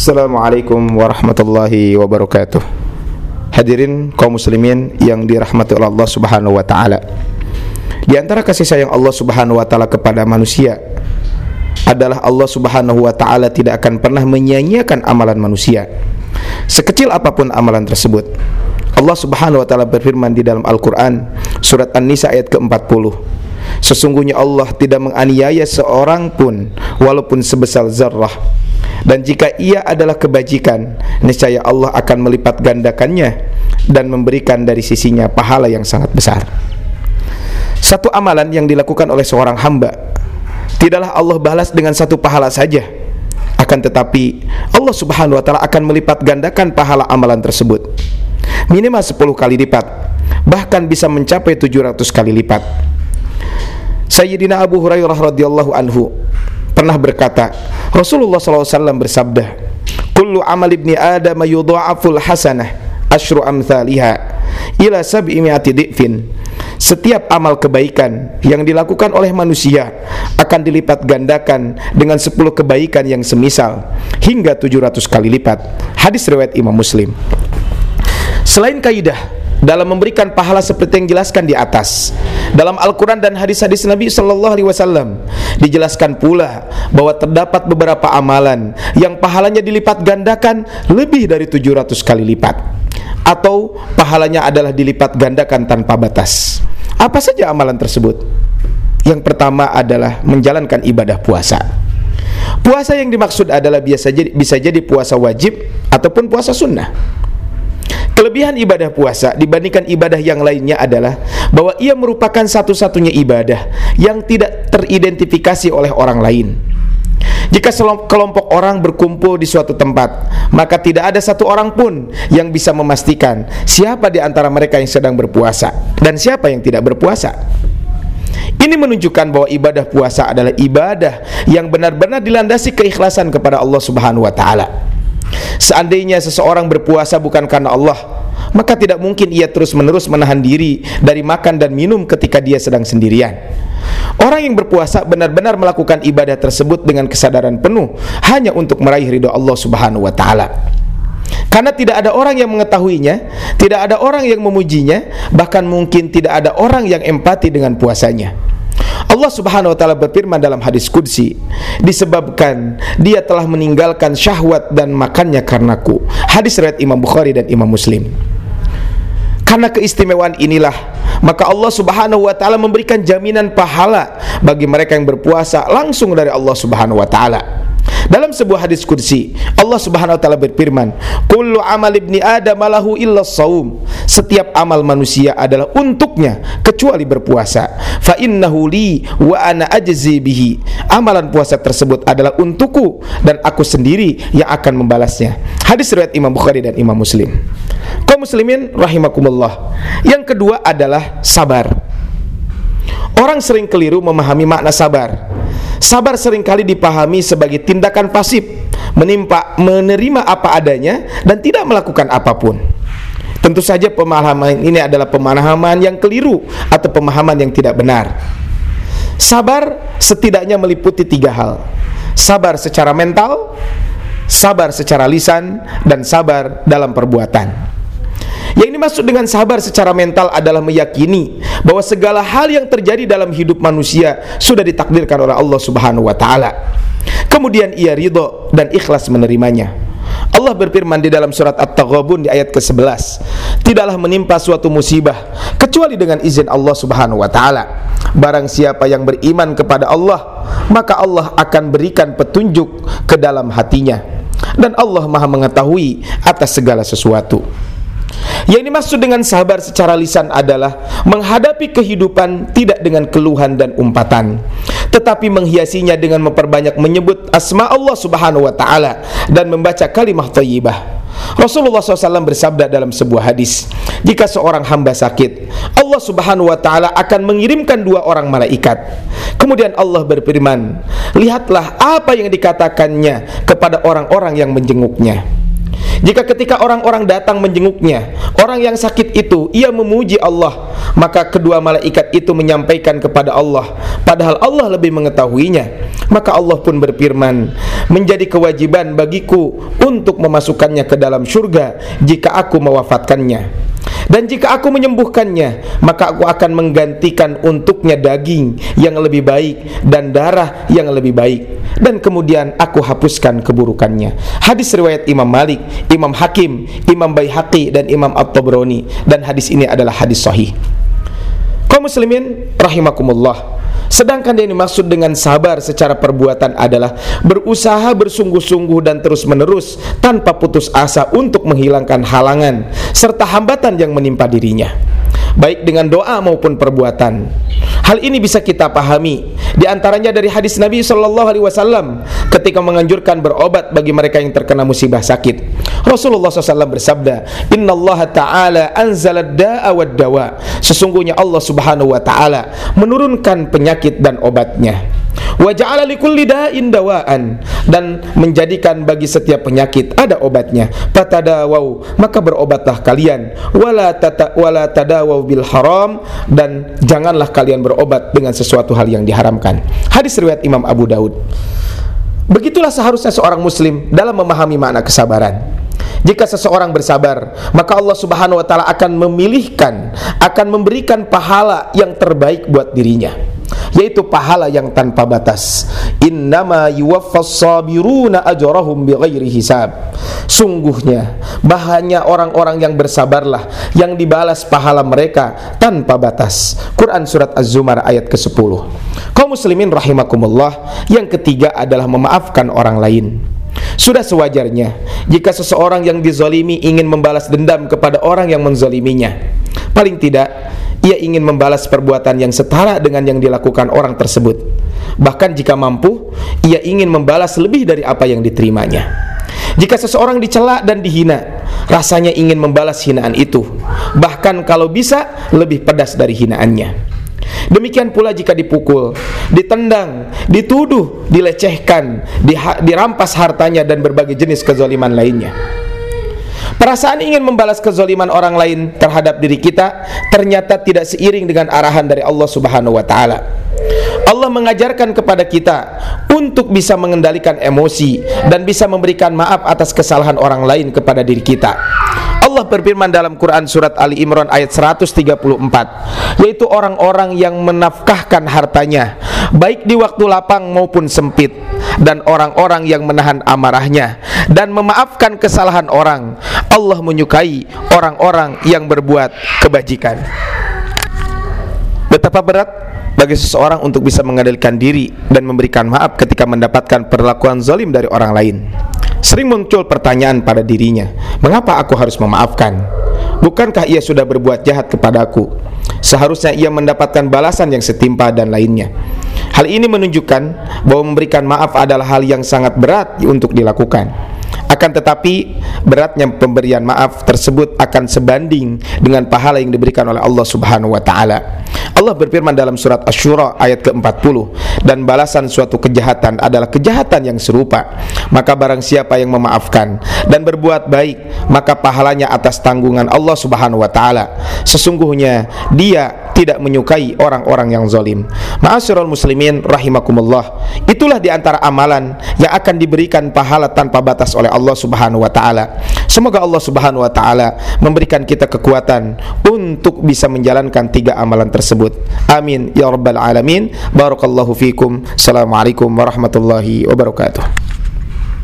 Assalamualaikum warahmatullahi wabarakatuh. Hadirin kaum muslimin yang dirahmati oleh Allah subhanahu wa ta'ala. Di antara kasih sayang Allah subhanahu wa ta'ala kepada manusia Adalah Allah subhanahu wa ta'ala tidak akan pernah menyia-nyiakan amalan manusia Sekecil apapun amalan tersebut. Allah subhanahu wa ta'ala berfirman di dalam Al-Quran Surat An-Nisa ayat ke-40 Sesungguhnya Allah tidak menganiaya seorang pun Walaupun sebesar zarrah dan jika ia adalah kebajikan niscaya Allah akan melipat gandakannya dan memberikan dari sisinya pahala yang sangat besar. Satu amalan yang dilakukan oleh seorang hamba tidaklah Allah balas dengan satu pahala saja. Akan tetapi Allah subhanahu wa ta'ala akan melipat gandakan pahala amalan tersebut. Minimal 10 kali lipat bahkan bisa mencapai 700 kali lipat. Sayyidina Abu Hurairah radhiyallahu anhu pernah berkata Rasulullah SAW bersabda Kullu amal ibni Adam yudha'aful hasanah Ashru amthaliha Ila sab'i mi'ati di'fin Setiap amal kebaikan yang dilakukan oleh manusia akan dilipat gandakan dengan 10 kebaikan yang semisal hingga 700 kali lipat. Hadis riwayat Imam Muslim. Selain kaidah dalam memberikan pahala seperti yang dijelaskan di atas. Dalam Al-Quran dan hadis-hadis Nabi Sallallahu Alaihi Wasallam dijelaskan pula bahwa terdapat beberapa amalan yang pahalanya dilipat gandakan lebih dari 700 kali lipat atau pahalanya adalah dilipat gandakan tanpa batas. Apa saja amalan tersebut? Yang pertama adalah menjalankan ibadah puasa. Puasa yang dimaksud adalah biasa jadi, bisa jadi puasa wajib ataupun puasa sunnah. Kelebihan ibadah puasa dibandingkan ibadah yang lainnya adalah bahwa ia merupakan satu-satunya ibadah yang tidak teridentifikasi oleh orang lain. Jika kelompok orang berkumpul di suatu tempat, maka tidak ada satu orang pun yang bisa memastikan siapa di antara mereka yang sedang berpuasa dan siapa yang tidak berpuasa. Ini menunjukkan bahwa ibadah puasa adalah ibadah yang benar-benar dilandasi keikhlasan kepada Allah Subhanahu wa taala. Seandainya seseorang berpuasa bukan karena Allah, maka tidak mungkin ia terus-menerus menahan diri dari makan dan minum ketika dia sedang sendirian. Orang yang berpuasa benar-benar melakukan ibadah tersebut dengan kesadaran penuh hanya untuk meraih ridho Allah Subhanahu wa taala. Karena tidak ada orang yang mengetahuinya, tidak ada orang yang memujinya, bahkan mungkin tidak ada orang yang empati dengan puasanya. Allah Subhanahu wa taala berfirman dalam hadis qudsi, disebabkan dia telah meninggalkan syahwat dan makannya karenaku. Hadis riwayat Imam Bukhari dan Imam Muslim. Karena keistimewaan inilah maka Allah Subhanahu wa taala memberikan jaminan pahala bagi mereka yang berpuasa langsung dari Allah Subhanahu wa taala. Dalam sebuah hadis kursi Allah Subhanahu wa taala berfirman, "Kullu amal ibni Adam lahu illa saum." Setiap amal manusia adalah untuknya kecuali berpuasa. Fa innahu li wa ana ajzi bihi. Amalan puasa tersebut adalah untukku dan aku sendiri yang akan membalasnya. Hadis riwayat Imam Bukhari dan Imam Muslim. Kaum muslimin rahimakumullah. Yang kedua adalah sabar. Orang sering keliru memahami makna sabar. Sabar sering kali dipahami sebagai tindakan pasif, menimpa, menerima apa adanya dan tidak melakukan apa pun. Tentu saja pemahaman ini adalah pemahaman yang keliru atau pemahaman yang tidak benar. Sabar setidaknya meliputi tiga hal. Sabar secara mental, sabar secara lisan, dan sabar dalam perbuatan. Yang dimaksud dengan sabar secara mental adalah meyakini bahwa segala hal yang terjadi dalam hidup manusia sudah ditakdirkan oleh Allah Subhanahu wa taala. Kemudian ia ridho dan ikhlas menerimanya. Allah berfirman di dalam surat At-Taghabun di ayat ke-11 Tidaklah menimpa suatu musibah Kecuali dengan izin Allah subhanahu wa ta'ala Barang siapa yang beriman kepada Allah Maka Allah akan berikan petunjuk ke dalam hatinya Dan Allah maha mengetahui atas segala sesuatu yang dimaksud dengan sabar secara lisan adalah menghadapi kehidupan tidak dengan keluhan dan umpatan, tetapi menghiasinya dengan memperbanyak menyebut asma Allah Subhanahu wa taala dan membaca kalimah thayyibah. Rasulullah SAW bersabda dalam sebuah hadis Jika seorang hamba sakit Allah subhanahu wa ta'ala akan mengirimkan dua orang malaikat Kemudian Allah berfirman Lihatlah apa yang dikatakannya kepada orang-orang yang menjenguknya Jika ketika orang-orang datang menjenguknya, orang yang sakit itu ia memuji Allah, maka kedua malaikat itu menyampaikan kepada Allah, padahal Allah lebih mengetahuinya. Maka Allah pun berfirman, menjadi kewajiban bagiku untuk memasukkannya ke dalam surga jika aku mewafatkannya. Dan jika aku menyembuhkannya, maka aku akan menggantikan untuknya daging yang lebih baik dan darah yang lebih baik. Dan kemudian aku hapuskan keburukannya. Hadis riwayat Imam Malik, Imam Hakim, Imam Baihaqi dan Imam At-Tabrani dan hadis ini adalah hadis sahih. Kaum muslimin rahimakumullah. Sedangkan yang dimaksud dengan sabar secara perbuatan adalah berusaha bersungguh-sungguh dan terus-menerus tanpa putus asa untuk menghilangkan halangan serta hambatan yang menimpa dirinya baik dengan doa maupun perbuatan. Hal ini bisa kita pahami di antaranya dari hadis Nabi sallallahu alaihi wasallam ketika menganjurkan berobat bagi mereka yang terkena musibah sakit. Rasulullah SAW bersabda, Inna Allah Ta'ala anzala da'a. Sesungguhnya Allah Subhanahu Wa Ta'ala menurunkan penyakit dan obatnya. Wa ja'ala likulli da'in dawaan. Dan menjadikan bagi setiap penyakit ada obatnya. Fatadawau. Maka berobatlah kalian. Wala tata wala bil haram. Dan janganlah kalian berobat dengan sesuatu hal yang diharamkan. Hadis riwayat Imam Abu Daud Begitulah seharusnya seorang muslim dalam memahami makna kesabaran. Jika seseorang bersabar, maka Allah Subhanahu wa taala akan memilihkan, akan memberikan pahala yang terbaik buat dirinya yaitu pahala yang tanpa batas. Innama yuwaffas sabiruna ajrahum bighairi hisab. Sungguhnya bahannya orang-orang yang bersabarlah yang dibalas pahala mereka tanpa batas. Quran surat Az-Zumar ayat ke-10. Kaum muslimin rahimakumullah, yang ketiga adalah memaafkan orang lain. Sudah sewajarnya jika seseorang yang dizolimi ingin membalas dendam kepada orang yang menzoliminya. Paling tidak, ia ingin membalas perbuatan yang setara dengan yang dilakukan orang tersebut. Bahkan jika mampu, ia ingin membalas lebih dari apa yang diterimanya. Jika seseorang dicela dan dihina, rasanya ingin membalas hinaan itu. Bahkan kalau bisa, lebih pedas dari hinaannya. Demikian pula jika dipukul, ditendang, dituduh, dilecehkan, dirampas hartanya dan berbagai jenis kezaliman lainnya. Perasaan ingin membalas kezoliman orang lain terhadap diri kita ternyata tidak seiring dengan arahan dari Allah Subhanahu wa taala. Allah mengajarkan kepada kita untuk bisa mengendalikan emosi dan bisa memberikan maaf atas kesalahan orang lain kepada diri kita. Allah berfirman dalam Quran surat Ali Imran ayat 134 yaitu orang-orang yang menafkahkan hartanya baik di waktu lapang maupun sempit dan orang-orang yang menahan amarahnya dan memaafkan kesalahan orang Allah menyukai orang-orang yang berbuat kebajikan betapa berat bagi seseorang untuk bisa mengendalikan diri dan memberikan maaf ketika mendapatkan perlakuan zalim dari orang lain Sering muncul pertanyaan pada dirinya, mengapa aku harus memaafkan? Bukankah ia sudah berbuat jahat kepadaku? Seharusnya ia mendapatkan balasan yang setimpa dan lainnya. Hal ini menunjukkan bahwa memberikan maaf adalah hal yang sangat berat untuk dilakukan. Akan tetapi beratnya pemberian maaf tersebut akan sebanding dengan pahala yang diberikan oleh Allah Subhanahu wa taala. Allah berfirman dalam surat Asy-Syura ayat ke-40 dan balasan suatu kejahatan adalah kejahatan yang serupa. Maka barang siapa yang memaafkan dan berbuat baik, maka pahalanya atas tanggungan Allah Subhanahu wa taala. Sesungguhnya dia tidak menyukai orang-orang yang zalim. Ma'asyiral muslimin rahimakumullah. Itulah di antara amalan yang akan diberikan pahala tanpa batas oleh Allah Subhanahu wa taala. Semoga Allah Subhanahu wa taala memberikan kita kekuatan untuk bisa menjalankan tiga amalan tersebut. Amin ya rabbal alamin. Barakallahu fikum. Assalamualaikum warahmatullahi wabarakatuh.